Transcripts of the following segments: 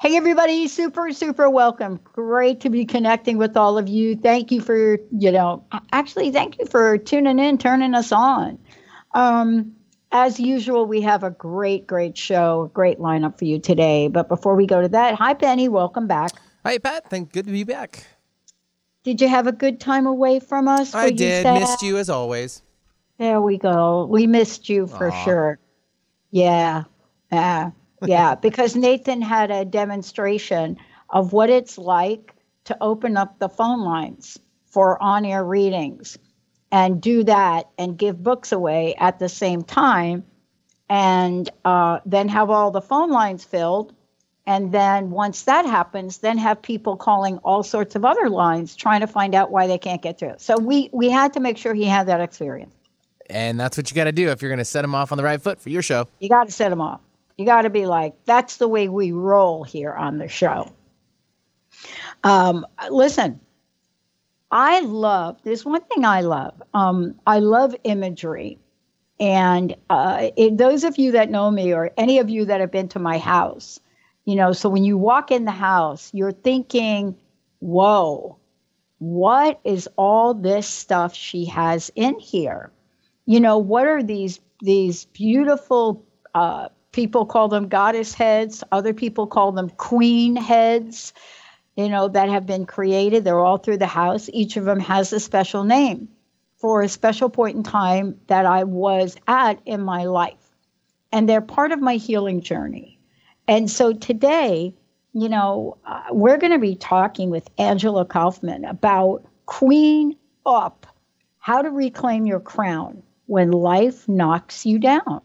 Hey, everybody, super, super welcome. Great to be connecting with all of you. Thank you for, you know, actually, thank you for tuning in, turning us on. Um, as usual, we have a great, great show, great lineup for you today. But before we go to that, hi, Penny, welcome back. Hi, Pat. Thank good to be back. Did you have a good time away from us? I did. Missed you as always. There we go. We missed you for Aww. sure. Yeah. Yeah yeah, because Nathan had a demonstration of what it's like to open up the phone lines for on air readings and do that and give books away at the same time and uh, then have all the phone lines filled. And then once that happens, then have people calling all sorts of other lines trying to find out why they can't get through. So we, we had to make sure he had that experience. And that's what you got to do if you're going to set him off on the right foot for your show. You got to set him off. You got to be like, that's the way we roll here on the show. Um, listen, I love, there's one thing I love. Um, I love imagery. And uh, it, those of you that know me, or any of you that have been to my house, you know, so when you walk in the house, you're thinking, whoa, what is all this stuff she has in here? You know, what are these these beautiful uh, people call them goddess heads, other people call them queen heads, you know, that have been created. They're all through the house. Each of them has a special name for a special point in time that I was at in my life. And they're part of my healing journey. And so today, you know, uh, we're going to be talking with Angela Kaufman about Queen Up, how to reclaim your crown when life knocks you down.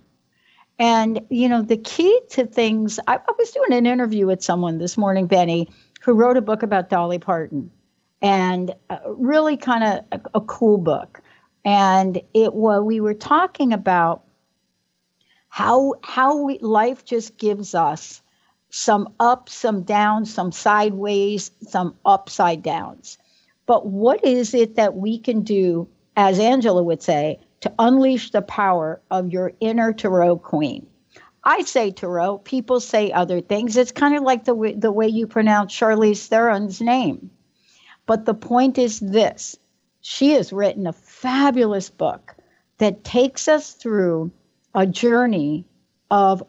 And, you know, the key to things, I, I, was doing an interview with someone this morning, Benny, who wrote a book about Dolly Parton and uh, really kind of a, a, cool book. And it was, we were talking about how, how we, life just gives us some ups, some downs, some sideways, some upside downs. But what is it that we can do, as Angela would say, to unleash the power of your inner tarot queen. I say tarot, people say other things. It's kind of like the way, the way you pronounce Charlize Theron's name. But the point is this she has written a fabulous book that takes us through a journey of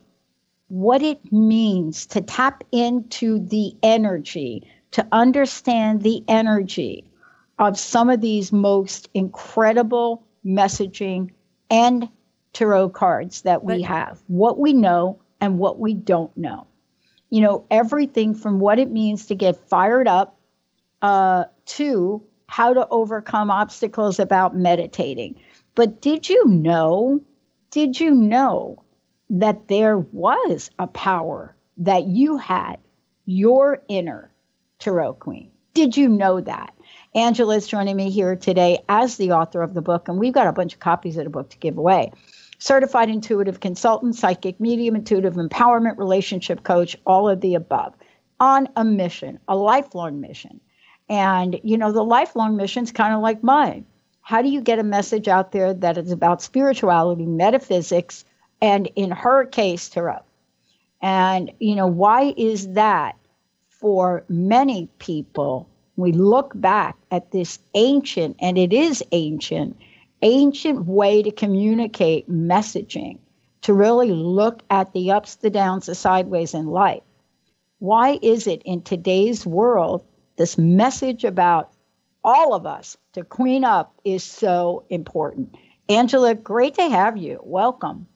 what it means to tap into the energy, to understand the energy of some of these most incredible messaging, and tarot cards that we have, what we know and what we don't know. You know, everything from what it means to get fired up uh, to how to overcome obstacles about meditating. But did you know? Did you know that there was a power that you had, your inner tarot queen? Did you know that? Angela is joining me here today as the author of the book, and we've got a bunch of copies of the book to give away. Certified intuitive consultant, psychic medium, intuitive empowerment, relationship coach, all of the above, on a mission, a lifelong mission. And, you know, the lifelong mission is kind of like mine. How do you get a message out there that is about spirituality, metaphysics, and in her case, tarot? And, you know, why is that for many people we look back at this ancient, and it is ancient, ancient way to communicate messaging, to really look at the ups, the downs, the sideways in life. Why is it in today's world this message about all of us to queen up is so important? Angela, great to have you. Welcome.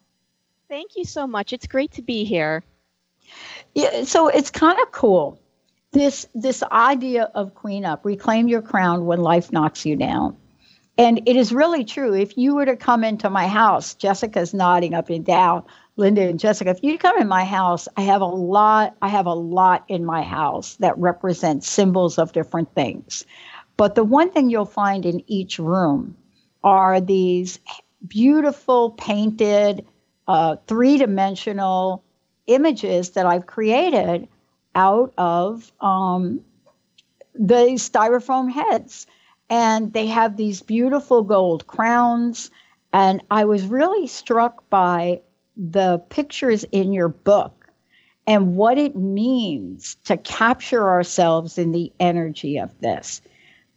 Thank you so much. It's great to be here. Yeah, so it's kind of cool. This this idea of queen up, reclaim your crown when life knocks you down. And it is really true. If you were to come into my house, Jessica's nodding up and down, Linda and Jessica, if you come in my house, I have a lot, I have a lot in my house that represents symbols of different things. But the one thing you'll find in each room are these beautiful painted uh, three-dimensional images that I've created out of um, the styrofoam heads and they have these beautiful gold crowns. And I was really struck by the pictures in your book and what it means to capture ourselves in the energy of this.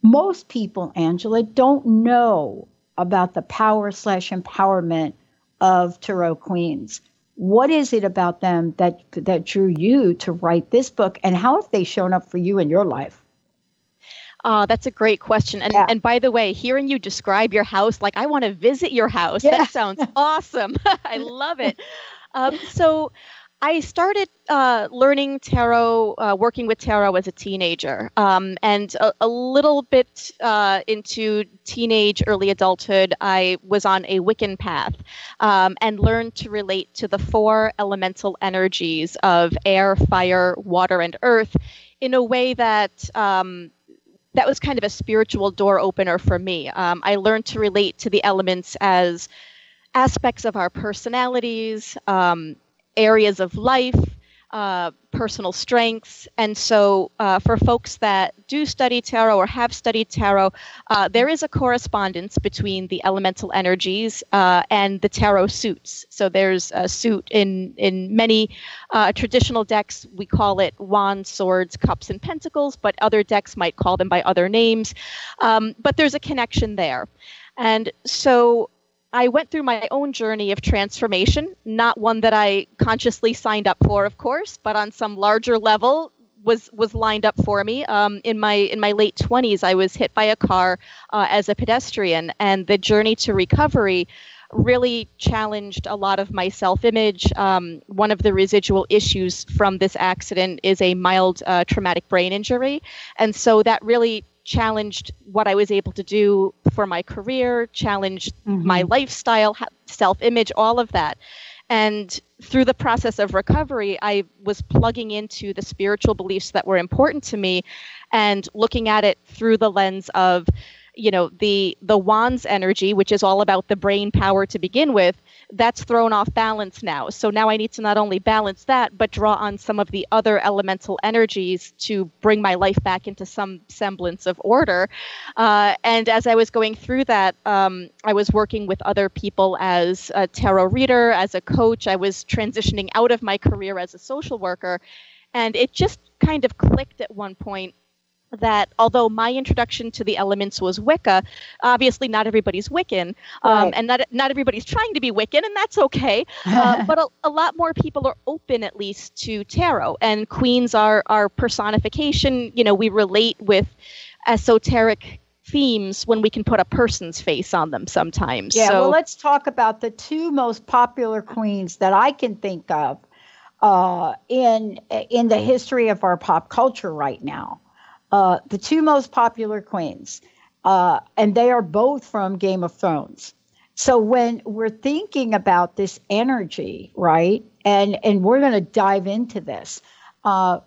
Most people, Angela, don't know about the power slash empowerment of Tarot Queens. What is it about them that that drew you to write this book, and how have they shown up for you in your life? Oh, that's a great question. And yeah. and by the way, hearing you describe your house, like I want to visit your house. Yeah. That sounds awesome. I love it. Um, so I started uh, learning tarot, uh, working with tarot as a teenager, um, and a, a, little bit uh, into teenage, early adulthood, I was on a Wiccan path um, and learned to relate to the four elemental energies of air, fire, water, and earth in a way that um, that was kind of a spiritual door opener for me. Um, I learned to relate to the elements as aspects of our personalities, um, areas of life, uh, personal strengths. And so, uh, for folks that do study tarot or have studied tarot, uh, there is a correspondence between the elemental energies uh, and the tarot suits. So, there's a suit in, in many uh, traditional decks. We call it wands, swords, cups, and pentacles, but other decks might call them by other names. Um, but there's a connection there. And so, I went through my own journey of transformation, not one that I consciously signed up for, of course, but on some larger level was was lined up for me. Um, in my in my late twenties, I was hit by a car uh, as a pedestrian, and the journey to recovery really challenged a lot of my self image. Um, one of the residual issues from this accident is a mild uh, traumatic brain injury. And so that really challenged what I was able to do for my career, challenged mm-hmm. my lifestyle, self image, all of that. And through the process of recovery, I was plugging into the spiritual beliefs that were important to me and looking at it through the lens of you know the the wands energy which is all about the brain power to begin with that's thrown off balance now. So now i need to not only balance that but draw on some of the other elemental energies to bring my life back into some semblance of order. Uh, and as i was going through that um, i was working with other people as a tarot reader as a coach. I was transitioning out of my career as a social worker. And it just kind of clicked at one point that although my introduction to the elements was Wicca, obviously not everybody's Wiccan, um, right. and not not everybody's trying to be Wiccan, and that's okay. Uh, but a, a, lot more people are open, at least, to tarot, and queens are our personification. You know, we relate with esoteric themes when we can put a person's face on them sometimes. Yeah. So, well, let's talk about the two most popular queens that I can think of. Uh, in in the history of our pop culture right now uh, the two most popular queens, uh, and they are both from Game of Thrones. So when we're thinking about this energy, right, and and we're going to dive into this, uh,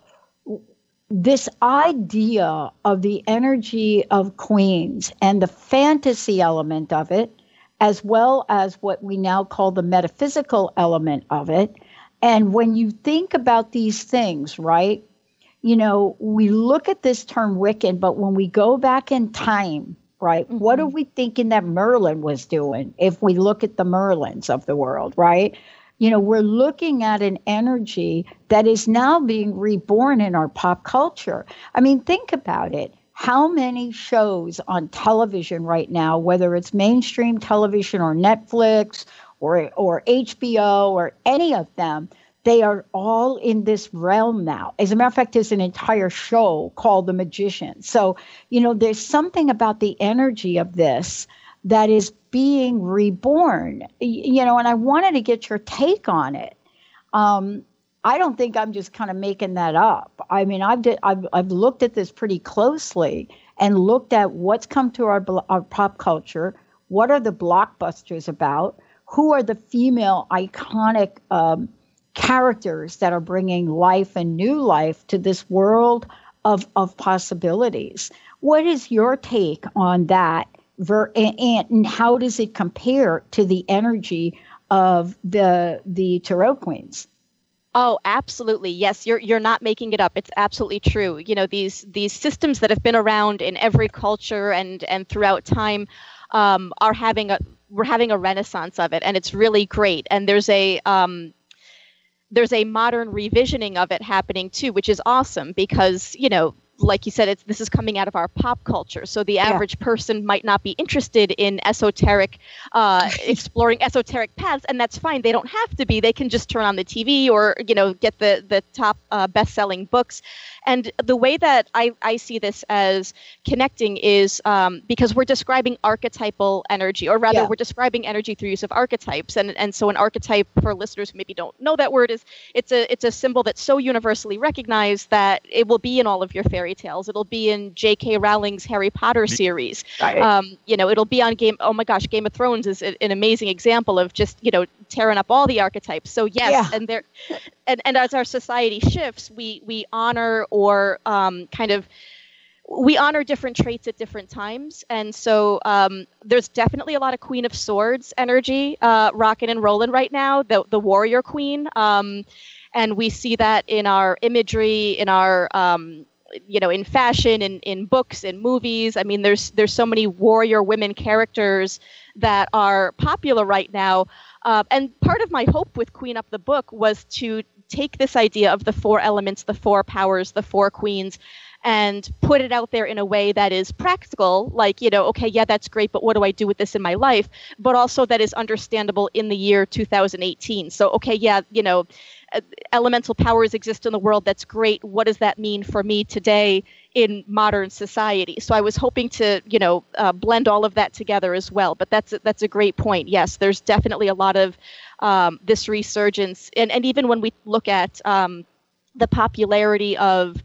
this idea of the energy of queens and the fantasy element of it, as well as what we now call the metaphysical element of it. And when you think about these things, right, you know, we look at this term Wiccan, but when we go back in time, right, mm-hmm. what are we thinking that Merlin was doing if we look at the Merlins of the world, right? You know, we're looking at an energy that is now being reborn in our pop culture. I mean, think about it. How many shows on television right now, whether it's mainstream television or Netflix or, or HBO or any of them, they are all in this realm now. As a matter of fact, there's an entire show called The Magician. So, you know, there's something about the energy of this that is being reborn. You know, and I wanted to get your take on it. Um, I don't think I'm just kind of making that up. I mean, I've did, I've I've looked at this pretty closely and looked at what's come to our our pop culture. What are the blockbusters about? Who are the female iconic um, characters that are bringing life and new life to this world of of possibilities? What is your take on that? Ver- and, and how does it compare to the energy of the the tarot queens? Oh, absolutely. Yes, you're you're not making it up. It's absolutely true. You know, these these systems that have been around in every culture and and throughout time um, are having a we're having a renaissance of it, and it's really great. And there's a um, there's a modern revisioning of it happening too, which is awesome because you know like you said, it's this is coming out of our pop culture. So the average yeah. person might not be interested in esoteric, uh, exploring esoteric paths, and that's fine. They don't have to be. They can just turn on the TV or you know get the the top uh, best selling books. And the way that I, I see this as connecting is um, because we're describing archetypal energy, or rather, yeah. we're describing energy through use of archetypes. And and so an archetype for listeners who maybe don't know that word is it's a it's a symbol that's so universally recognized that it will be in all of your fairy tales. It'll be in J.K. Rowling's Harry Potter series. Right. Um, you know, it'll be on Game. Oh my gosh, Game of Thrones is an amazing example of just you know tearing up all the archetypes. So yes, yeah. and there, and and as our society shifts, we we honor or um, kind of we honor different traits at different times and so um, there's definitely a lot of queen of swords energy uh, rocking and rolling right now the, the warrior queen um, and we see that in our imagery in our um, you know in fashion in, in books in movies. I mean there's there's so many warrior women characters that are popular right now. Uh, and part of my hope with queen up the book was to take this idea of the four elements the four powers the four queens and put it out there in a way that is practical like you know okay yeah that's great but what do i do with this in my life? But also that is understandable in the year 2018 so okay yeah you know elemental powers exist in the world that's great. What does that mean for me today in modern society? So i was hoping to you know uh, blend all of that together as well but that's a, that's a great point. Yes there's definitely a lot of um, this resurgence. And, and even when we look at um, the popularity of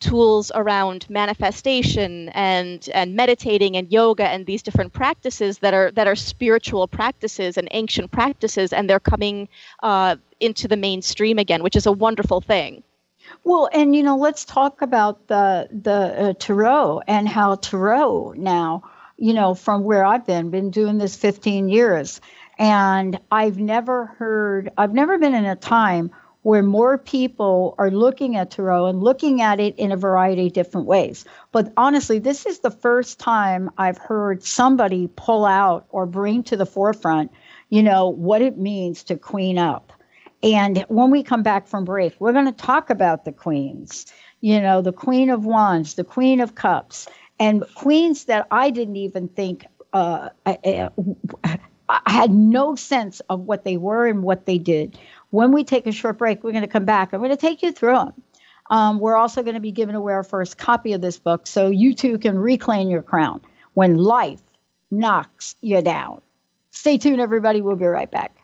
tools around manifestation and and meditating and yoga and these different practices that are that are spiritual practices and ancient practices and they're coming uh, into the mainstream again which is a wonderful thing well and you know let's talk about the the uh, tarot and how tarot now you know from where i've been been doing this 15 years and i've never heard i've never been in a time where more people are looking at tarot and looking at it in a variety of different ways. But honestly, this is the first time I've heard somebody pull out or bring to the forefront, you know, what it means to queen up. And when we come back from break, we're going to talk about the queens, you know, the queen of wands, the queen of cups, and queens that I didn't even think uh, I, I had no sense of what they were and what they did. When we take a short break, we're going to come back. I'm going to take you through them. Um, we're also going to be giving away our first copy of this book so you too can reclaim your crown when life knocks you down. Stay tuned, everybody. We'll be right back.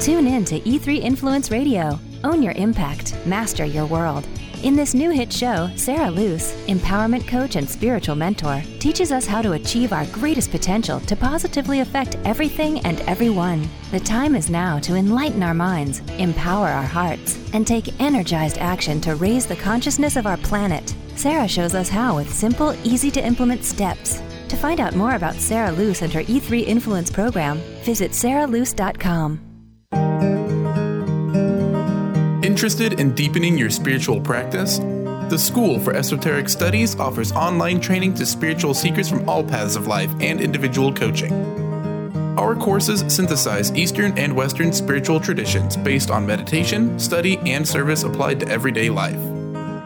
Tune in to E3 Influence Radio. Own your impact, master your world. In this new hit show, Sarah Luce, empowerment coach and spiritual mentor, teaches us how to achieve our greatest potential to positively affect everything and everyone. The time is now to enlighten our minds, empower our hearts, and take energized action to raise the consciousness of our planet. Sarah shows us how with simple, easy to implement steps. To find out more about Sarah Luce and her E3 Influence program, visit sarahluce.com. Interested in deepening your spiritual practice? The School for Esoteric Studies offers online training to spiritual seekers from all paths of life and individual coaching. Our courses synthesize Eastern and Western spiritual traditions based on meditation, study, and service applied to everyday life.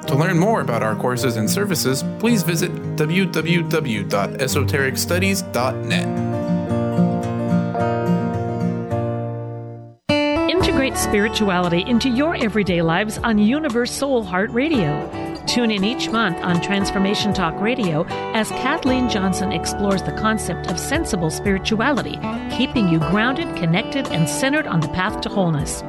To learn more about our courses and services, please visit www.esotericstudies.net. Spirituality into your everyday lives on Universe Soul Heart Radio. Tune in each month on Transformation Talk Radio as Kathleen Johnson explores the concept of sensible spirituality, keeping you grounded, connected, and centered on the path to wholeness.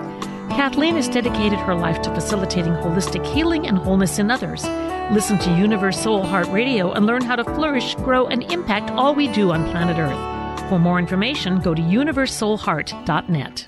Kathleen has dedicated her life to facilitating holistic healing and wholeness in others. Listen to Universe Soul Heart Radio and learn how to flourish, grow, and impact all we do on planet Earth. For more information, go to universesoulheart.net.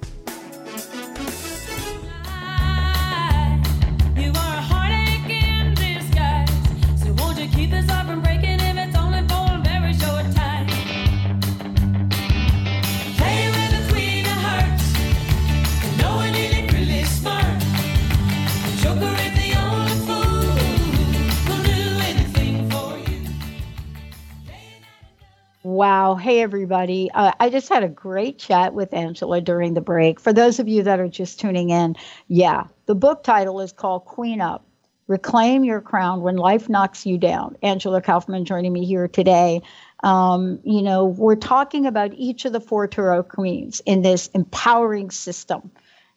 Wow. Hey, everybody. Uh, I just had a great chat with Angela during the break. For those of you that are just tuning in, yeah, the book title is called Queen Up Reclaim Your Crown When Life Knocks You Down. Angela Kaufman joining me here today. Um, you know, we're talking about each of the four Tarot queens in this empowering system,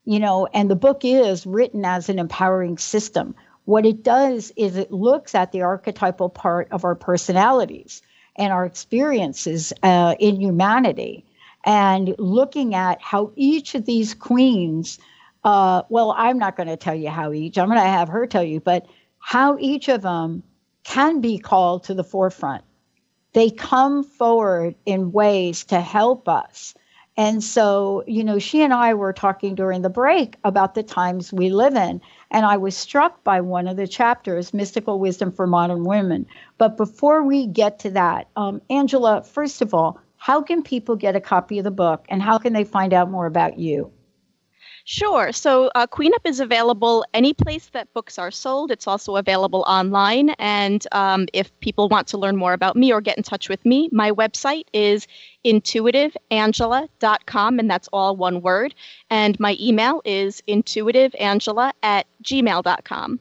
you know, and the book is written as an empowering system. What it does is it looks at the archetypal part of our personalities and our experiences uh, in humanity and looking at how each of these queens uh, well i'm not going to tell you how each i'm going to have her tell you but how each of them can be called to the forefront they come forward in ways to help us and so, you know, she and I were talking during the break about the times we live in. And I was struck by one of the chapters, Mystical Wisdom for Modern Women. But before we get to that, um, Angela, first of all, how can people get a copy of the book and how can they find out more about you? Sure. So uh, Queen Up is available any place that books are sold. It's also available online. And um, if people want to learn more about me or get in touch with me, my website is intuitiveangela.com, and that's all one word. And my email is intuitiveangela at gmail.com.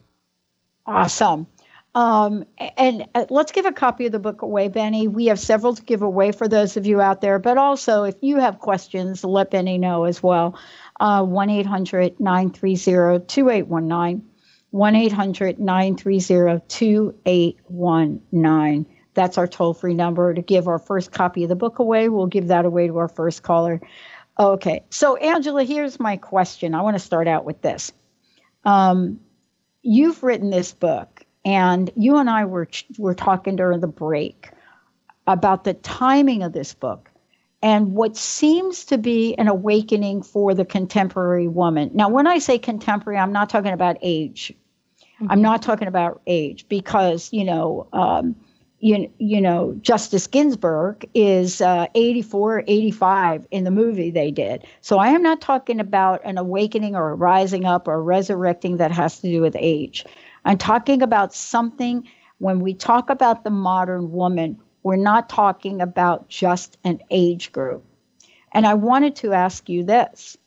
Awesome. Um, and uh, let's give a copy of the book away, Benny. We have several to give away for those of you out there, but also if you have questions, let Benny know as well. 1 800 930 2819. 1 800 930 2819. That's our toll free number to give our first copy of the book away. We'll give that away to our first caller. Okay, so Angela, here's my question. I want to start out with this. Um, you've written this book, and you and I were were talking during the break about the timing of this book and what seems to be an awakening for the contemporary woman. Now, when I say contemporary, I'm not talking about age. Mm-hmm. I'm not talking about age because, you know, um, you, you know, Justice Ginsburg is uh, 84, 85 in the movie they did. So I am not talking about an awakening or a rising up or resurrecting that has to do with age. I'm talking about something when we talk about the modern woman, we're not talking about just an age group. And I wanted to ask you this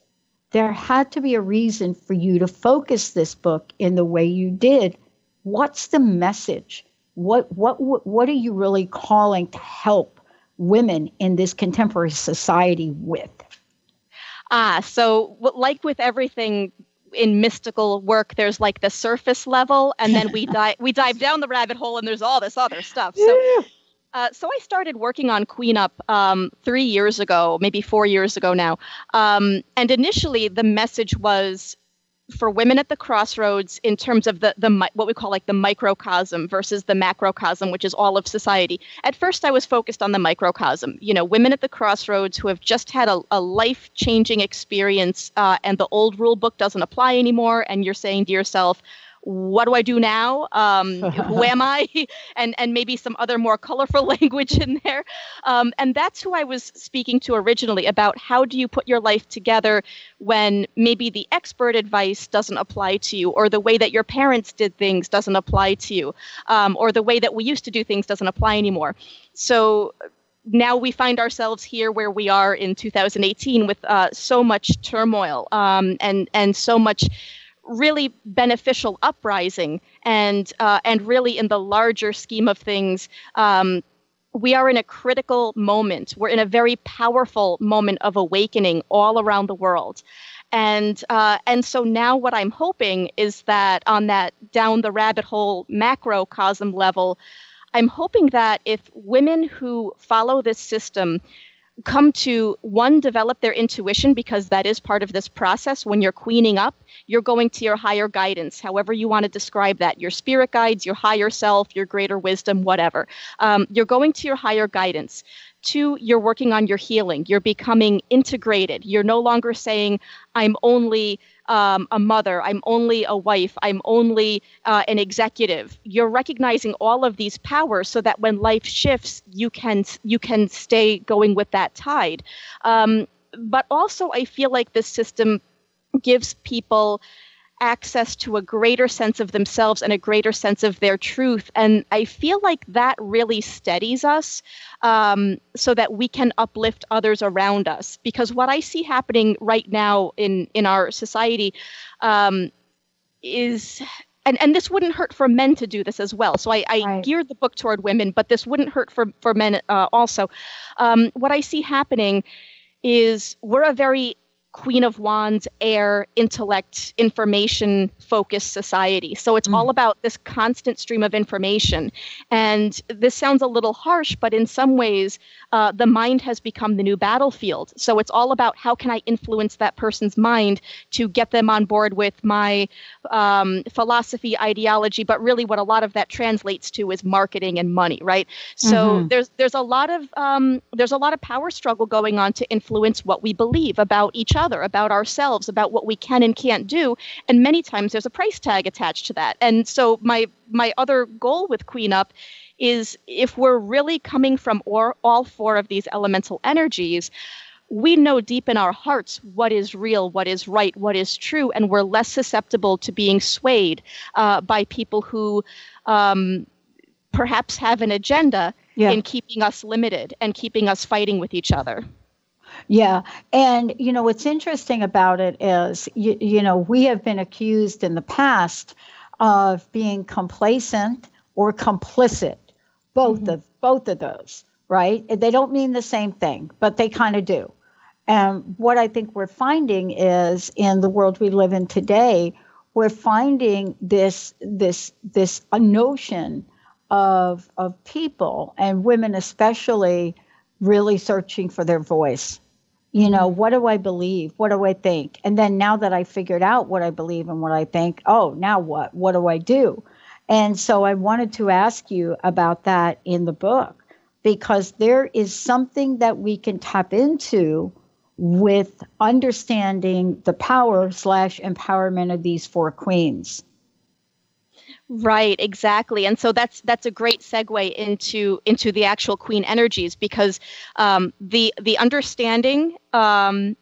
there had to be a reason for you to focus this book in the way you did. What's the message? What what what are you really calling to help women in this contemporary society with? Ah, so like with everything in mystical work, there's like the surface level, and then we dive we dive down the rabbit hole, and there's all this other stuff. So uh, so I started working on Queen Up um, three years ago, maybe four years ago now. Um, and initially, the message was for women at the crossroads in terms of the the what we call like the microcosm versus the macrocosm which is all of society at first i was focused on the microcosm you know women at the crossroads who have just had a, a life changing experience uh, and the old rule book doesn't apply anymore and you're saying to yourself what do I do now? Um, who am I? And and maybe some other more colorful language in there. Um, and that's who I was speaking to originally about how do you put your life together when maybe the expert advice doesn't apply to you, or the way that your parents did things doesn't apply to you, um, or the way that we used to do things doesn't apply anymore. So now we find ourselves here where we are in 2018 with uh, so much turmoil um, and and so much really beneficial uprising and uh, and really in the larger scheme of things um, we are in a critical moment. We're in a very powerful moment of awakening all around the world. And uh, and so now what i'm hoping is that on that down the rabbit hole macrocosm level i'm hoping that if women who follow this system come to one develop their intuition because that is part of this process. When you're queening up you're going to your higher guidance however you want to describe that. Your spirit guides your higher self your greater wisdom whatever. Um, you're going to your higher guidance Two, you're working on your healing. You're becoming integrated. You're no longer saying, I'm only um, a mother, I'm only a wife, I'm only uh, an executive. You're recognizing all of these powers so that when life shifts, you can you can stay going with that tide. Um, but also, I feel like this system gives people access to a greater sense of themselves and a greater sense of their truth. And I feel like that really steadies us um, so that we can uplift others around us. Because what I see happening right now in, in our society um, is. And, and this wouldn't hurt for men to do this as well. So I, I right. geared the book toward women, but this wouldn't hurt for, for men uh, also. Um, what I see happening is we're a very Queen of Wands, air, intellect, information focused society. So it's mm. all about this constant stream of information. And this sounds a little harsh, but in some ways, uh, the mind has become the new battlefield. So it's all about how can I influence that person's mind to get them on board with my um, philosophy, ideology. But really, what a lot of that translates to is marketing and money, right? So mm-hmm. there's there's a lot of um, there's a lot of power struggle going on to influence what we believe about each other, about ourselves, about what we can and can't do. And many times there's a price tag attached to that. And so my my other goal with Queen Up is if we're really coming from or, all four of these elemental energies, we know deep in our hearts what is real, what is right, what is true, and we're less susceptible to being swayed uh, by people who um, perhaps have an agenda yeah. in keeping us limited and keeping us fighting with each other. Yeah. And, you know, what's interesting about it is, you, you know, we have been accused in the past of being complacent or complicit both mm-hmm. of both of those, right? They don't mean the same thing, but they kind of do. And what I think we're finding is in the world we live in today, we're finding this this this a notion of of people and women especially really searching for their voice. You know, what do I believe? What do I think? And then now that I figured out what I believe and what I think, oh, now what? What do I do? And so I wanted to ask you about that in the book because there is something that we can tap into with understanding the power slash empowerment of these four queens. Right, exactly, and so that's that's a great segue into into the actual queen energies because um, the the understanding um,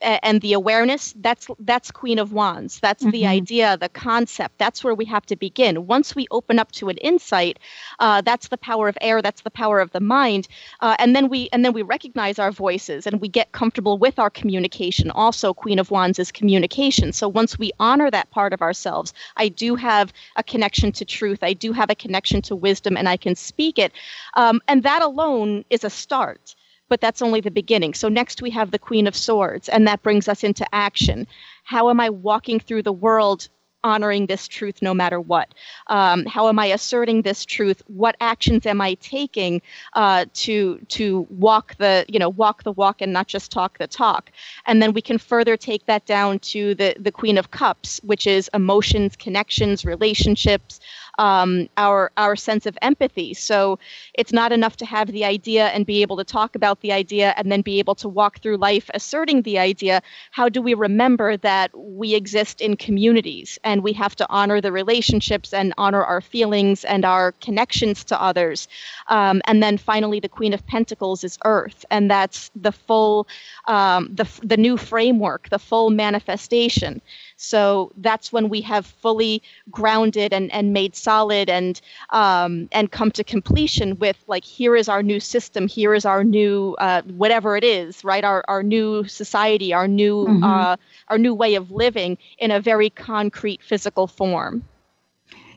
and the awareness that's that's queen of wands. That's mm-hmm. the idea the concept. That's where we have to begin. Once we open up to an insight uh, that's the power of air that's the power of the mind uh, and then we and then we recognize our voices and we get comfortable with our communication. Also queen of wands is communication. So once we honor that part of ourselves i do have a connection to truth. I do have a connection to wisdom and i can speak it. Um, and that alone is a start but that's only the beginning. So next we have the Queen of Swords, and that brings us into action. How am I walking through the world honoring this truth no matter what? Um, how am I asserting this truth? What actions am I taking uh, to to walk the you know walk the walk and not just talk the talk? And then we can further take that down to the the Queen of Cups, which is emotions, connections, relationships, um, our our sense of empathy. So it's not enough to have the idea and be able to talk about the idea and then be able to walk through life asserting the idea. How do we remember that we exist in communities and we have to honor the relationships and honor our feelings and our connections to others? Um, and then finally, the Queen of Pentacles is Earth, and that's the full, um, the the new framework, the full manifestation. So that's when we have fully grounded and, and made solid and um, and come to completion with like here is our new system, here is our new uh, whatever it is, right? Our our new society, our new mm-hmm. uh, our new way of living in a very concrete physical form.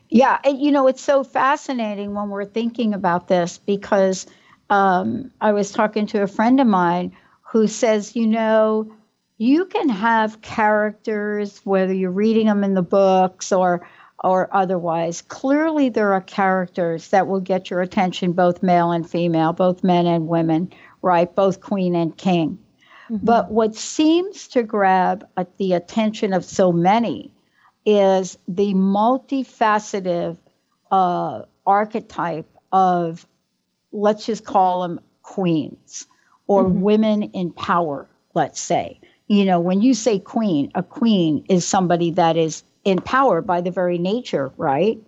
Yeah, and you know it's so fascinating when we're thinking about this because um, I was talking to a friend of mine who says, you know, you can have characters whether you're reading them in the books or or otherwise clearly there are characters that will get your attention both male and female both men and women right both queen and king mm-hmm. but what seems to grab at the attention of so many is the multifaceted uh, archetype of let's just call them queens or mm-hmm. women in power let's say you know, when you say queen, a queen is somebody that is in power by the very nature, right?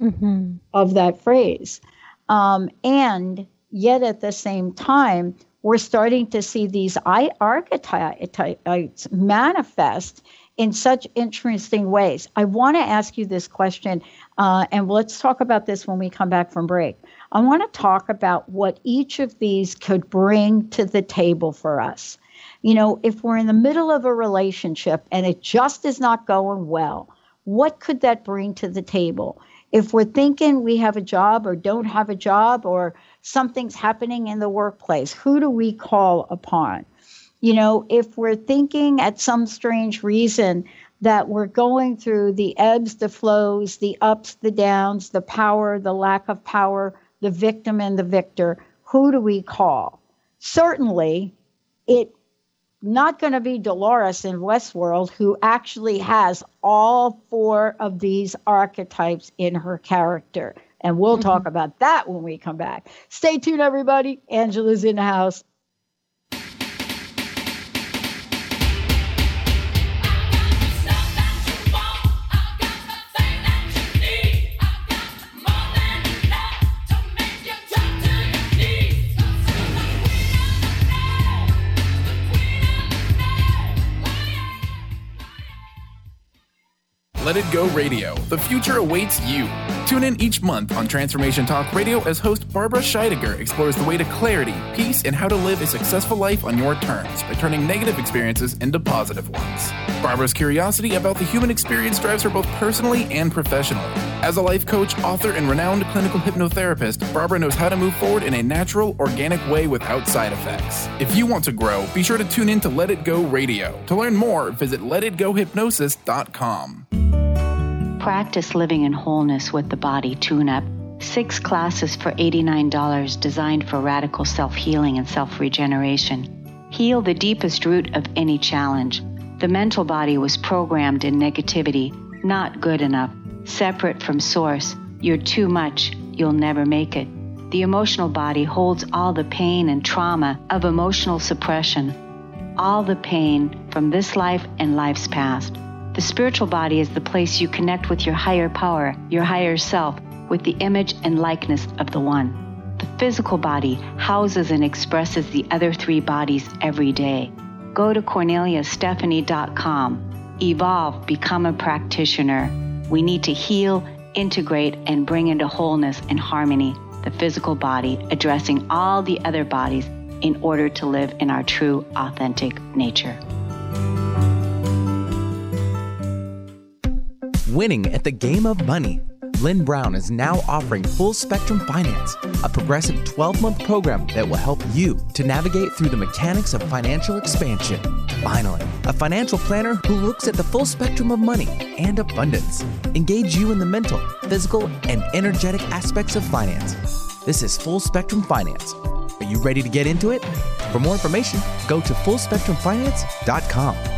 Mm-hmm. Of that phrase. Um, and yet at the same time, we're starting to see these archetypes manifest in such interesting ways. I want to ask you this question, uh, and let's talk about this when we come back from break. I want to talk about what each of these could bring to the table for us. You know, if we're in the middle of a relationship and it just is not going well, what could that bring to the table? If we're thinking we have a job or don't have a job or something's happening in the workplace, who do we call upon? You know, if we're thinking at some strange reason that we're going through the ebbs, the flows, the ups, the downs, the power, the lack of power, the victim and the victor, who do we call? Certainly, it not going to be Dolores in Westworld, who actually has all four of these archetypes in her character. And we'll mm-hmm. talk about that when we come back. Stay tuned, everybody. Angela's in the house. It Go Radio. The future awaits you. Tune in each month on Transformation Talk Radio as host Barbara Scheidegger explores the way to clarity, peace, and how to live a successful life on your terms by turning negative experiences into positive ones. Barbara's curiosity about the human experience drives her both personally and professionally. As a life coach, author, and renowned clinical hypnotherapist, Barbara knows how to move forward in a natural, organic way without side effects. If you want to grow, be sure to tune in to Let It Go Radio. To learn more, visit letitgohypnosis.com. Practice living in wholeness with the body tune up. Six classes for $89 designed for radical self healing and self regeneration. Heal the deepest root of any challenge. The mental body was programmed in negativity, not good enough, separate from source. You're too much, you'll never make it. The emotional body holds all the pain and trauma of emotional suppression, all the pain from this life and life's past. The spiritual body is the place you connect with your higher power, your higher self, with the image and likeness of the One. The physical body houses and expresses the other three bodies every day. Go to corneliastephanie.com. Evolve, become a practitioner. We need to heal, integrate, and bring into wholeness and harmony the physical body, addressing all the other bodies in order to live in our true, authentic nature. Winning at the game of money. Lynn Brown is now offering Full Spectrum Finance, a progressive 12 month program that will help you to navigate through the mechanics of financial expansion. Finally, a financial planner who looks at the full spectrum of money and abundance. Engage you in the mental, physical, and energetic aspects of finance. This is Full Spectrum Finance. Are you ready to get into it? For more information, go to fullspectrumfinance.com.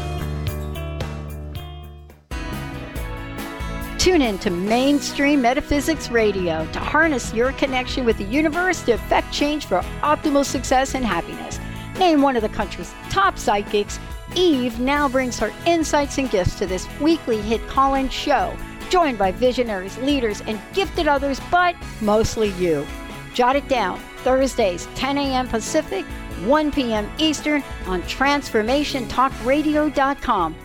Tune in to Mainstream Metaphysics Radio to harness your connection with the universe to effect change for optimal success and happiness. Named one of the country's top psychics, Eve now brings her insights and gifts to this weekly hit call in show, joined by visionaries, leaders, and gifted others, but mostly you. Jot it down Thursdays, 10 a.m. Pacific, 1 p.m. Eastern on TransformationTalkRadio.com.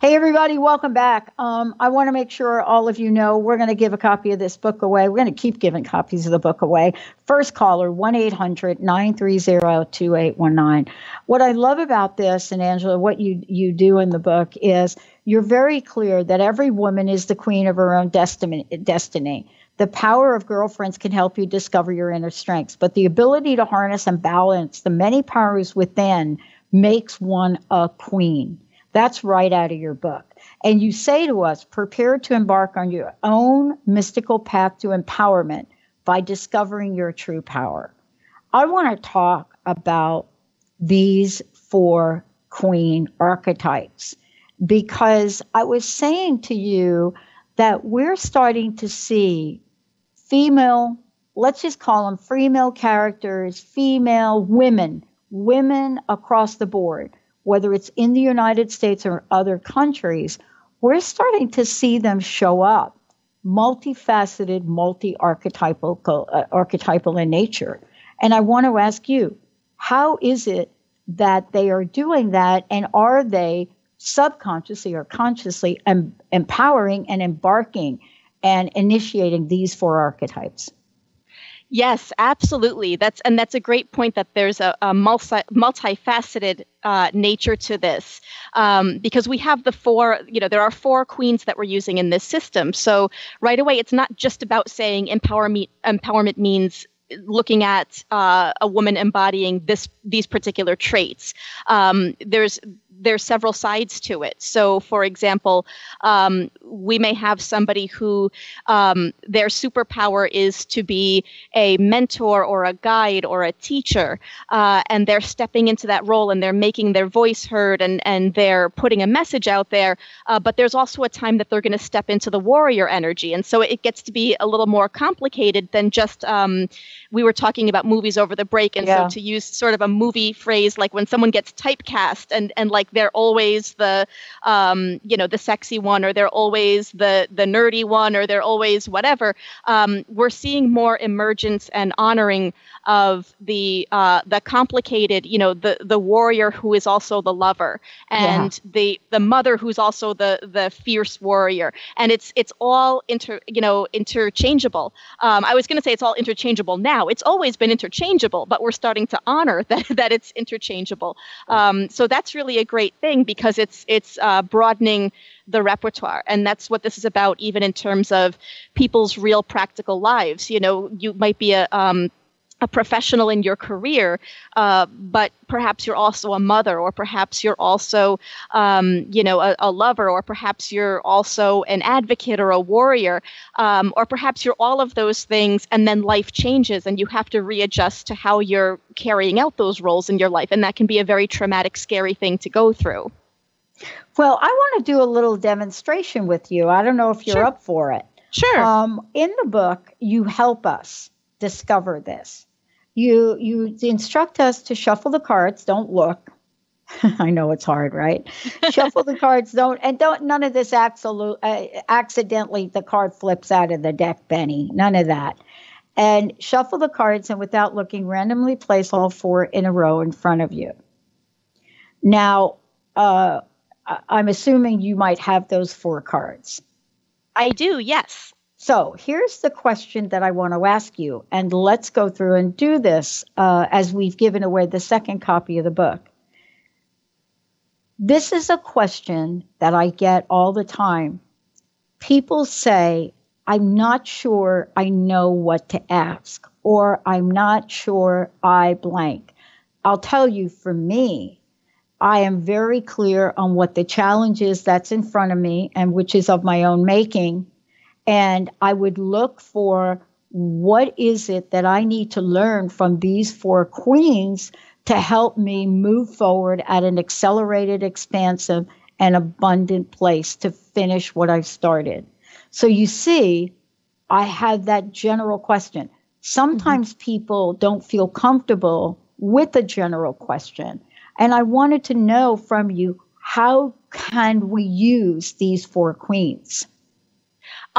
Hey, everybody, welcome back. Um, I want to make sure all of you know we're going to give a copy of this book away. We're going to keep giving copies of the book away. First caller, 1 800 930 2819. What I love about this, and Angela, what you, you do in the book is you're very clear that every woman is the queen of her own destiny. destiny. The power of girlfriends can help you discover your inner strengths, but the ability to harness and balance the many powers within makes one a queen. That's right out of your book. And you say to us, prepare to embark on your own mystical path to empowerment by discovering your true power. I want to talk about these four queen archetypes because I was saying to you that we're starting to see female, let's just call them female characters, female women, women across the board whether it's in the United States or other countries, we're starting to see them show up multifaceted, multi archetypal, uh, archetypal in nature. And I want to ask you, how is it that they are doing that? And are they subconsciously or consciously em- empowering and embarking and initiating these four archetypes? Yes, absolutely. That's and that's a great point that there's a, a multi multifaceted uh, nature to this um, because we have the four. You know, there are four queens that we're using in this system. So right away, it's not just about saying empowerment. Empowerment means looking at uh, a woman embodying this these particular traits. Um, there's there's several sides to it. So, for example, um, we may have somebody who um, their superpower is to be a mentor or a guide or a teacher, uh, and they're stepping into that role and they're making their voice heard and and they're putting a message out there. Uh, but there's also a time that they're going to step into the warrior energy, and so it gets to be a little more complicated than just. Um, we were talking about movies over the break, and yeah. so to use sort of a movie phrase like when someone gets typecast and and like they're always the um, you know the sexy one or they're always the the nerdy one or they're always whatever. Um, we're seeing more emergence and honoring of the uh, the complicated you know the the warrior who is also the lover and yeah. the the mother who's also the the fierce warrior. And it's it's all inter you know interchangeable. Um, I was going to say it's all interchangeable now. It's always been interchangeable but we're starting to honor that that it's interchangeable. Um, so that's really a great thing because it's it's uh, broadening the repertoire, and that's what this is about. Even in terms of people's real practical lives, you know, you might be a um, a professional in your career, uh, but perhaps you're also a mother, or perhaps you're also, um, you know, a, a, lover, or perhaps you're also an advocate or a warrior, um, or perhaps you're all of those things, and then life changes, and you have to readjust to how you're carrying out those roles in your life, and that can be a very traumatic, scary thing to go through. Well, I want to do a little demonstration with you. I don't know if you're sure. up for it. Sure. Um, in the book, you help us discover this you you instruct us to shuffle the cards. Don't look. I know it's hard right? Shuffle the cards. Don't and don't none of this absolute uh, accidentally the card flips out of the deck benny. None of that. And shuffle the cards and without looking randomly place all four in a row in front of you. Now uh, i'm assuming you might have those four cards. I do yes so here's the question that I want to ask you, and let's go through and do this uh, as we've given away the second copy of the book. This is a question that I get all the time. People say, I'm not sure I know what to ask, or I'm not sure I blank. I'll tell you for me, I am very clear on what the challenge is that's in front of me and which is of my own making and I would look for what is it that I need to learn from these four queens to help me move forward at an accelerated, expansive, and abundant place to finish what I've started. So you see, I had that general question. Sometimes mm-hmm. people don't feel comfortable with a general question. And I wanted to know from you how can we use these four queens?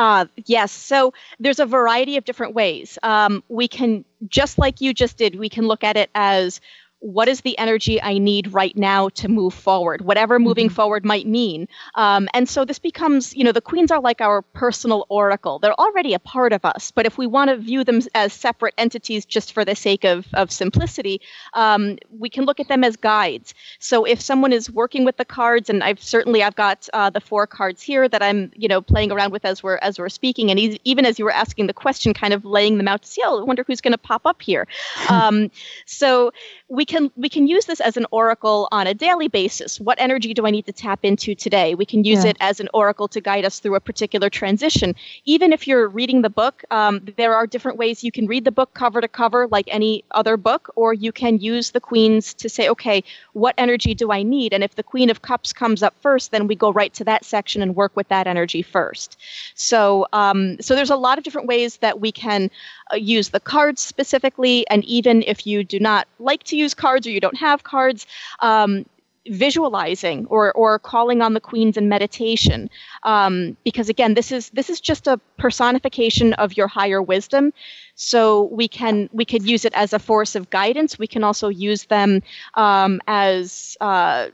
Uh, yes. So there's a variety of different ways. Um, we can, just like you just did, we can look at it as what is the energy I need right now to move forward, whatever moving mm-hmm. forward might mean. Um, and so this becomes, you know, the queens are like our personal oracle. They're already a part of us, but if we want to view them as separate entities just for the sake of, of simplicity, um, we can look at them as guides. So if someone is working with the cards, and I've certainly I've got uh, the four cards here that I'm, you know, playing around with as we're as we're speaking, and even as you were asking the question, kind of laying them out to see, oh, I wonder who's going to pop up here. um, so we can we can use this as an oracle on a daily basis. What energy do I need to tap into today? We can use yeah. it as an oracle to guide us through a particular transition. Even if you're reading the book, um, there are different ways you can read the book cover to cover, like any other book, or you can use the queens to say, okay, what energy do I need? And if the Queen of Cups comes up first, then we go right to that section and work with that energy first. So, um, so there's a lot of different ways that we can use the cards specifically, and even if you do not like to use cards or you don't have cards, um, visualizing or or calling on the queens in meditation. Um, because again this is this is just a personification of your higher wisdom. So we can we could use it as a force of guidance. We can also use them um, as uh,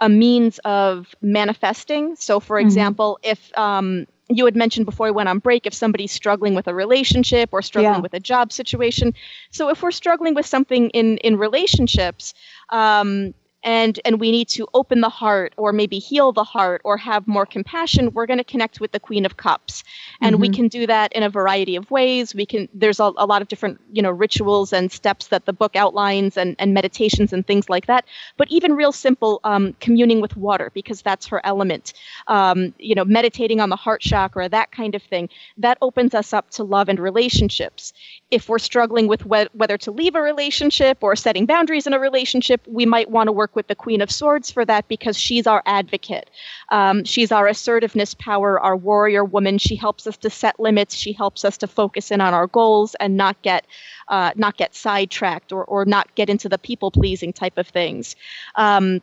a means of manifesting. So for mm-hmm. example if um, you had mentioned before we went on break if somebody's struggling with a relationship or struggling yeah. with a job situation. So if we're struggling with something in in relationships, um, and and we need to open the heart or maybe heal the heart or have more compassion we're going to connect with the queen of cups. And mm-hmm. we can do that in a variety of ways. We can there's a, a, lot of different you know rituals and steps that the book outlines and, and meditations and things like that. But even real simple um, communing with water because that's her element. Um, you know meditating on the heart chakra that kind of thing. That opens us up to love and relationships. If we're struggling with wh- whether to leave a relationship or setting boundaries in a relationship we might want to work with the Queen of Swords for that because she's our advocate. Um, she's our assertiveness power, our warrior woman. She helps us to set limits. She helps us to focus in on our goals and not get uh, not get sidetracked or or not get into the people pleasing type of things. Um,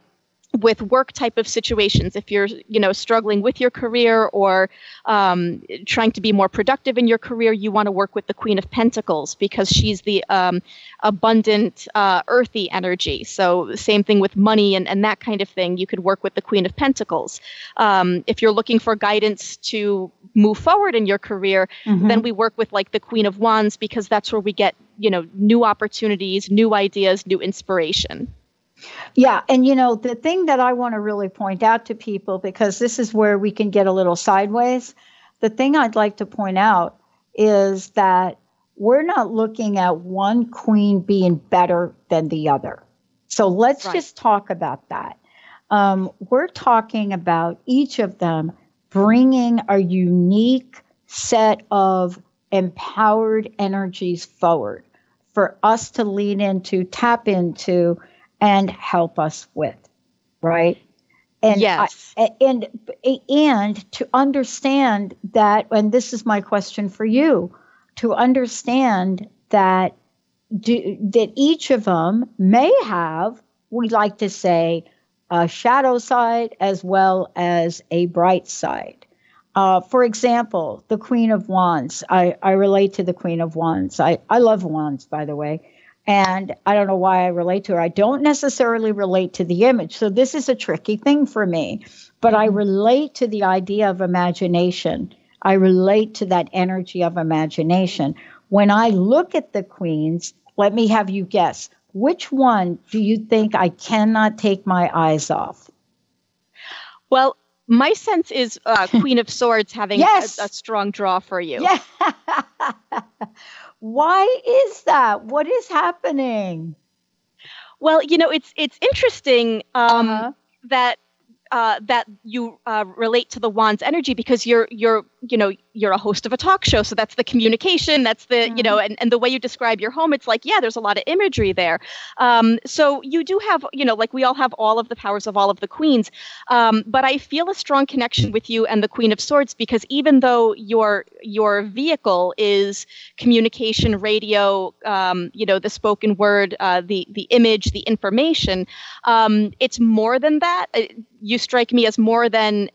with work type of situations. If you're you know struggling with your career or um, trying to be more productive in your career you want to work with the queen of pentacles because she's the um, abundant uh, earthy energy. So same thing with money and, and that kind of thing. You could work with the queen of pentacles. Um, if you're looking for guidance to move forward in your career mm-hmm. then we work with like the queen of wands because that's where we get you know new opportunities new ideas new inspiration Yeah, and you know, the thing that I want to really point out to people, because this is where we can get a little sideways, the thing I'd like to point out is that we're not looking at one queen being better than the other. So let's right. just talk about that. Um, we're talking about each of them bringing a unique set of empowered energies forward for us to lean into, tap into, and help us with, right? And yes. I, and and to understand that, and this is my question for you, to understand that do, that each of them may have, we like to say, a shadow side as well as a bright side. Uh, for example, the Queen of Wands. I, I relate to the Queen of Wands. I, I love wands, by the way. And I don't know why I relate to her. I don't necessarily relate to the image. So this is a tricky thing for me. But I mm-hmm. relate to the idea of imagination. I relate to that energy of imagination. When I look at the queens, let me have you guess which one do you think I cannot take my eyes off? Well, my sense is uh, Queen of Swords having yes. a, a, strong draw for you. Yeah. Why is that? What is happening? Well, you know, it's it's interesting um, uh-huh. that uh, that you uh, relate to the wand's energy because you're you're you know you're a host of a talk show so that's the communication that's the mm-hmm. you know mm-hmm. and, and the way you describe your home it's like yeah there's a lot of imagery there um, so you do have you know like we all have all of the powers of all of the queens um, but i feel a strong connection with you and the queen of swords because even though your your vehicle is communication radio um, you know the spoken word uh, the the image the information um, it's more than that you strike me as more than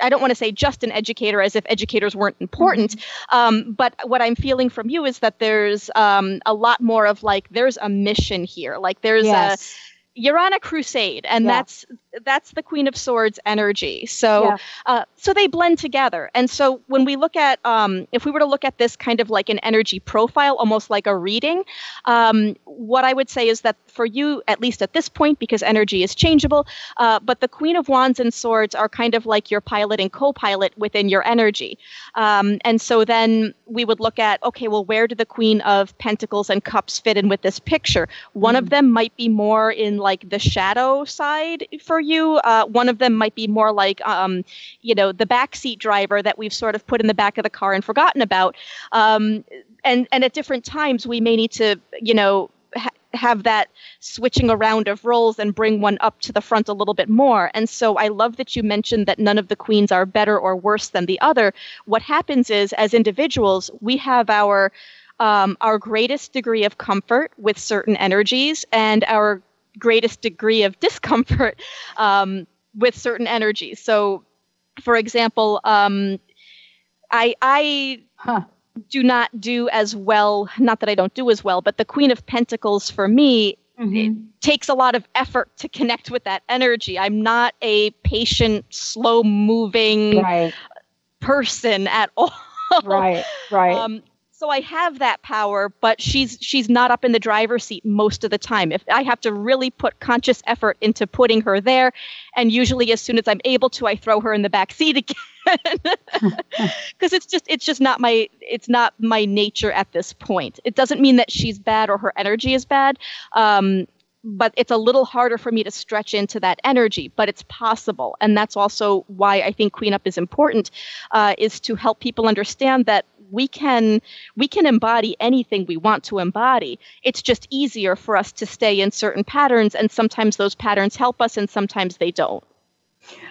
I don't want to say just an educator, as if educators weren't important. Mm-hmm. Um, but what I'm feeling from you is that there's um, a lot more of like there's a mission here, like there's yes. a you're on a crusade and yeah. that's that's the queen of swords energy so yeah. uh, so they blend together and so when we look at um, if we were to look at this kind of like an energy profile almost like a reading um, what i would say is that for you at least at this point because energy is changeable uh, but the queen of wands and swords are kind of like your pilot and co-pilot within your energy um, and so then we would look at okay well where do the queen of pentacles and cups fit in with this picture one mm. of them might be more in like the shadow side for you. Uh, one of them might be more like, um, you know, the backseat driver that we've sort of put in the back of the car and forgotten about. Um, and and at different times we may need to, you know, ha- have that switching around of roles and bring one up to the front a little bit more. And so I love that you mentioned that none of the queens are better or worse than the other. What happens is, as individuals, we have our um, our greatest degree of comfort with certain energies and our greatest degree of discomfort um, with certain energies. So, for example, um, I I huh. do not do as well. Not that I don't do as well, but the Queen of Pentacles for me Mm-hmm. takes a lot of effort to connect with that energy. I'm not a patient, slow moving right. person at all. Right, right. Um, so I have that power, but she's she's not up in the driver's seat most of the time. If I have to really put conscious effort into putting her there, and usually as soon as I'm able to, I throw her in the back seat again because it's just it's just not my it's not my nature at this point. It doesn't mean that she's bad or her energy is bad. Um, but it's a little harder for me to stretch into that energy but it's possible and that's also why i think queen up is important uh, is to help people understand that we can we can embody anything we want to embody it's just easier for us to stay in certain patterns and sometimes those patterns help us and sometimes they don't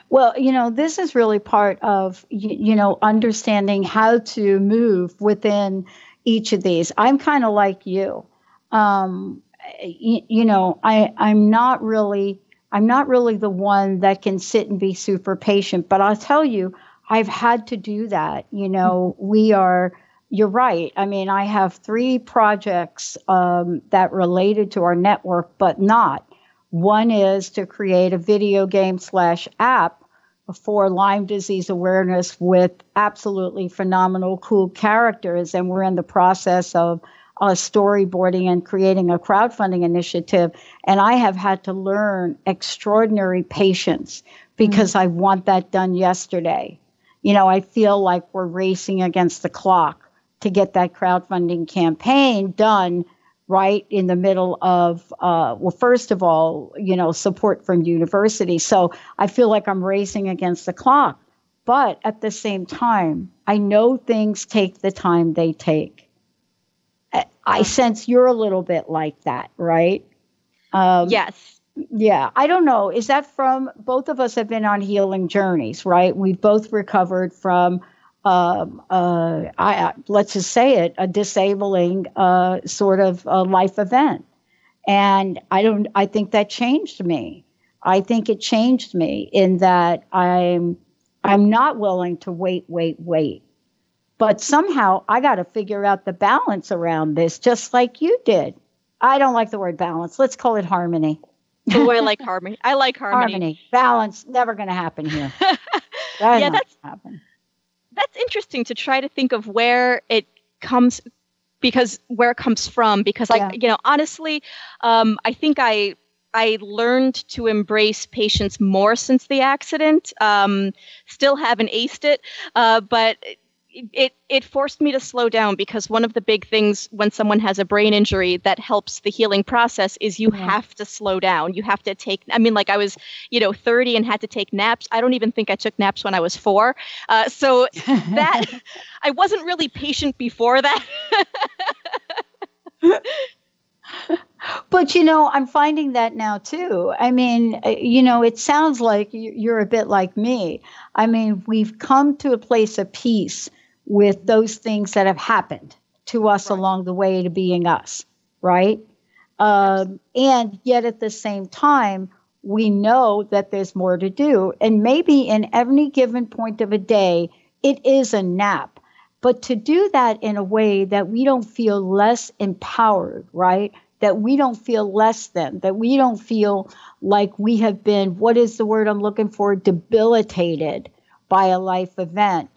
well, you know, this is really part of you, know understanding how to move within each of these. I'm kind of like you. Um, you, you know, I I'm not really I'm not really the one that can sit and be super patient, but I'll tell you, I've had to do that. You know, we are, you're right. I mean, I have three projects um, that related to our network, but not. One is to create a video game slash app for Lyme disease awareness with absolutely phenomenal, cool characters. And we're in the process of uh, storyboarding and creating a crowdfunding initiative. And I have had to learn extraordinary patience because mm-hmm. I want that done yesterday. You know, I feel like we're racing against the clock to get that crowdfunding campaign done right in the middle of uh, well first of all you know support from university. So i feel like i'm racing against the clock but at the same time i know things take the time they take. I sense you're a little bit like that right? Um, yes yeah i don't know is that from both of us have been on healing journeys right we've both recovered from um, uh, I, let's just say it, a disabling uh, sort of uh, life event. And I don't, I think that changed me. I think it changed me in that I'm, I'm not willing to wait, wait, wait. But somehow I got to figure out the balance around this, just like you did. I don't like the word balance. Let's call it harmony. Oh, I like harmony. I like harmony. Harmony, balance, never going to happen here. That yeah, that's happen that's interesting to try to think of where it comes because where it comes from because like yeah. you know honestly um, i think i i learned to embrace patience more since the accident um, still haven't aced it uh, but it it forced me to slow down because one of the big things when someone has a brain injury that helps the healing process is you yeah. have to slow down. You have to take. I mean, like I was, you know, 30 and had to take naps. I don't even think I took naps when I was four. Uh, so that I wasn't really patient before that. but you know i'm finding that now too i mean uh, you know it sounds like you're a bit like me i mean we've come to a place of peace with those things that have happened to us right. along the way to being us, right? Um, and yet at the same time, we know that there's more to do. And maybe in every given point of a day, it is a nap. But to do that in a way that we don't feel less empowered, right? That we don't feel less than, that we don't feel like we have been, what is the word I'm looking for, debilitated by a life event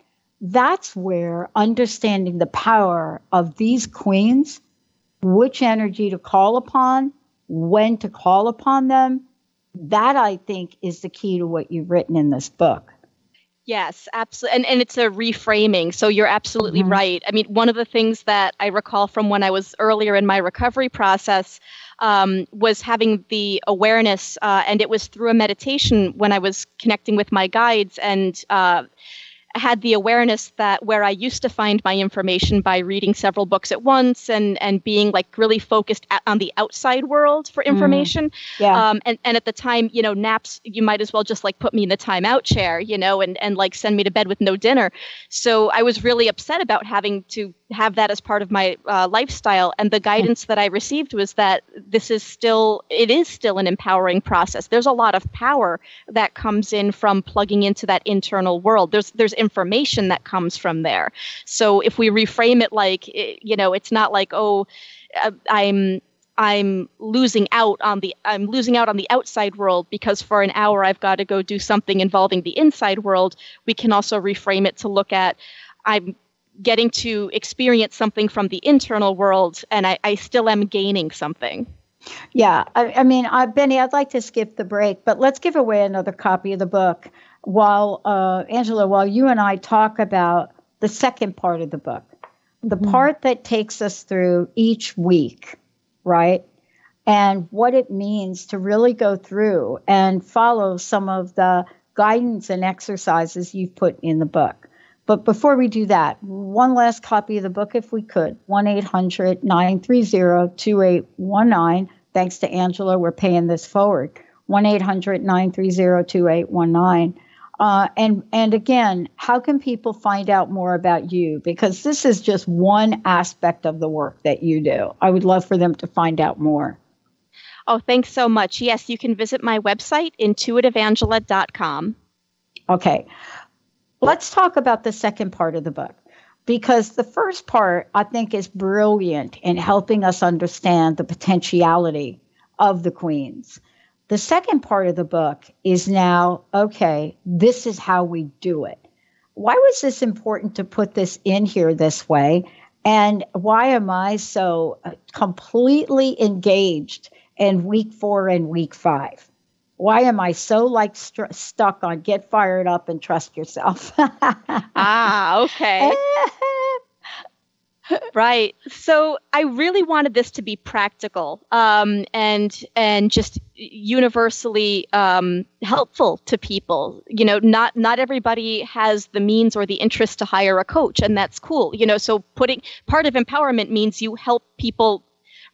that's where understanding the power of these queens, which energy to call upon, when to call upon them, that I think is the key to what you've written in this book. Yes, absolutely. And, and it's a reframing. So you're absolutely mm-hmm. right. I mean, one of the things that I recall from when I was earlier in my recovery process um, was having the awareness, uh, and it was through a meditation when I was connecting with my guides and uh, had the awareness that where I used to find my information by reading several books at once and and being like really focused at, on the outside world for mm. information. Mm. Yeah. Um, and and at the time, you know, naps you might as well just like put me in the timeout chair, you know, and and like send me to bed with no dinner. So I was really upset about having to have that as part of my uh, lifestyle. And the guidance that I received was that this is still it is still an empowering process. There's a lot of power that comes in from plugging into that internal world. There's there's information that comes from there. So if we reframe it like, you know, it's not like, oh, uh, I'm I'm losing out on the I'm losing out on the outside world because for an hour I've got to go do something involving the inside world. We can also reframe it to look at I'm getting to experience something from the internal world and I, I still am gaining something. Yeah, I, I mean, uh, Benny, I'd like to skip the break, but let's give away another copy of the book while uh, Angela, while you and I talk about the second part of the book, the mm-hmm. part that takes us through each week, right? And what it means to really go through and follow some of the guidance and exercises you've put in the book. But before we do that, one last copy of the book, if we could 1 800 930 2819. Thanks to Angela, we're paying this forward. 1 800 930 2819. Uh, and and again, how can people find out more about you? Because this is just one aspect of the work that you do. I would love for them to find out more. Oh, thanks so much. Yes, you can visit my website, intuitiveangela.com. Okay. Let's talk about the second part of the book because the first part I think is brilliant in helping us understand the potentiality of the queens. The second part of the book is now okay, this is how we do it. Why was this important to put this in here this way? And why am I so uh, completely engaged in week four and week five? Why am I so like st- stuck on get fired up and trust yourself? ah, okay. Right. So I really wanted this to be practical um, and and just universally um, helpful to people. You know, not not everybody has the means or the interest to hire a coach, and that's cool. You know, so putting part of empowerment means you help people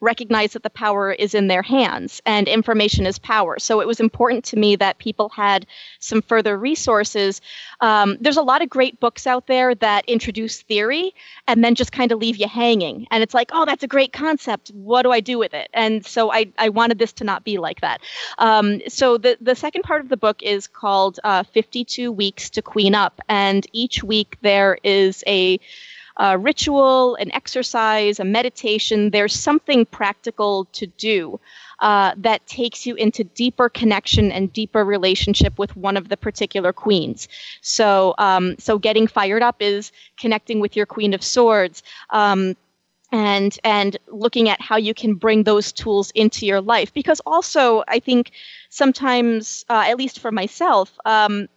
recognize that the power is in their hands and information is power. So it was important to me that people had some further resources. Um, there's a lot of great books out there that introduce theory and then just kind of leave you hanging. And it's like, oh, that's a great concept. What do I do with it? And so I, I wanted this to not be like that. Um, so the, the second part of the book is called uh, 52 Weeks to Queen Up. And each week there is a a ritual, an exercise, a meditation. There's something practical to do uh, that takes you into deeper connection and deeper relationship with one of the particular queens. So, um, so getting fired up is connecting with your Queen of Swords. Um, and and looking at how you can bring those tools into your life because also i think sometimes uh, at least for myself um,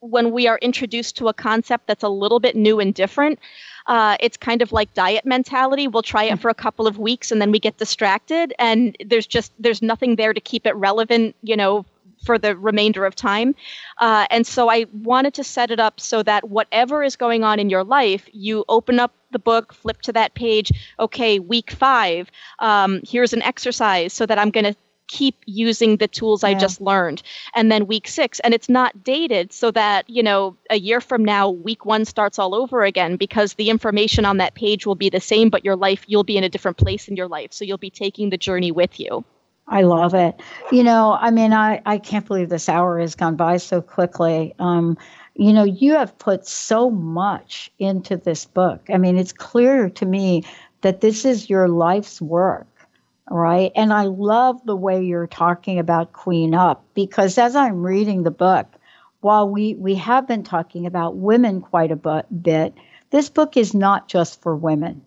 when we are introduced to a concept that's a little bit new and different uh, it's kind of like diet mentality. We'll try it for a couple of weeks and then we get distracted, and there's just there's nothing there to keep it relevant, you know, for the remainder of time. Uh, and so I wanted to set it up so that whatever is going on in your life, you open up the book, flip to that page. Okay, week five. Um, here's an exercise so that I'm going to keep using the tools yeah. I just learned. And then week six, and it's not dated so that, you know, a year from now, week one starts all over again because the information on that page will be the same, but your life, you'll be in a different place in your life. So you'll be taking the journey with you. I love it. You know, I mean, I, I can't believe this hour has gone by so quickly. Um, you know, you have put so much into this book. I mean, it's clear to me that this is your life's work right? And I love the way you're talking about Queen Up because as I'm reading the book, while we, we have been talking about women quite a bit, this book is not just for women.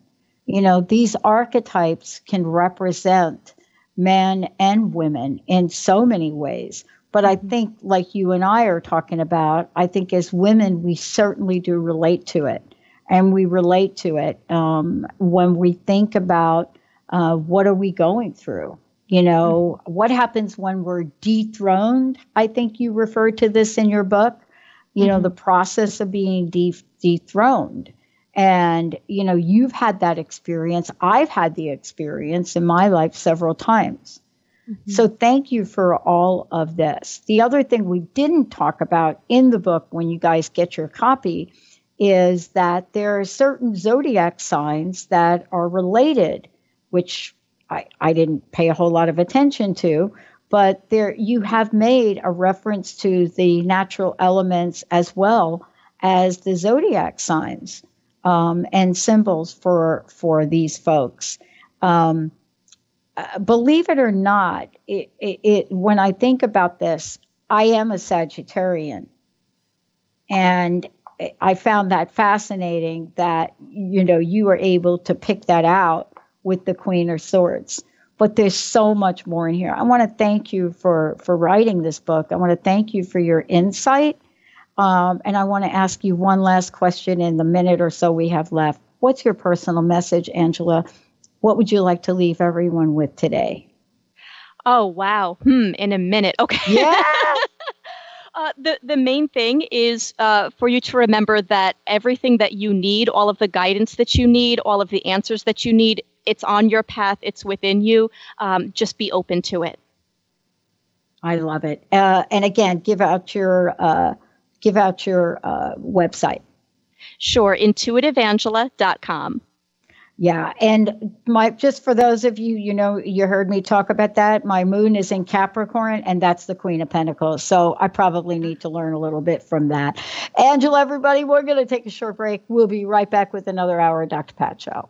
You know, these archetypes can represent men and women in so many ways. But I mm-hmm. think, like you and I are talking about, I think as women, we certainly do relate to it. And we relate to it um, when we think about uh, what are we going through? You know, what happens when we're dethroned? I think you referred to this in your book. You mm-hmm. know, the process of being de- dethroned. And, you know, you've had that experience. I've had the experience in my life several times. Mm-hmm. So thank you for all of this. The other thing we didn't talk about in the book when you guys get your copy is that there are certain zodiac signs that are related which I, I didn't pay a whole lot of attention to, but there you have made a reference to the natural elements as well as the zodiac signs um, and symbols for for these folks. Um, uh, believe it or not, it, it, it, when I think about this, I am a Sagittarian, and I found that fascinating that you know you were able to pick that out with the Queen of Swords. But there's so much more in here. I want to thank you for for writing this book. I want to thank you for your insight. Um, and I want to ask you one last question in the minute or so we have left. What's your personal message, Angela? What would you like to leave everyone with today? Oh wow! Hmm. In a minute. Okay. Yeah. Uh, the the main thing is uh, for you to remember that everything that you need, all of the guidance that you need, all of the answers that you need, it's on your path, it's within you. Um, just be open to it. I love it. Uh, and again, give out your uh, give out your uh, website. Sure, intuitiveangela.com. Yeah, and my just for those of you, you know, you heard me talk about that. My moon is in Capricorn, and that's the Queen of Pentacles. So I probably need to learn a little bit from that. Angela, everybody, we're going to take a short break. We'll be right back with another hour of Dr. Pat Show.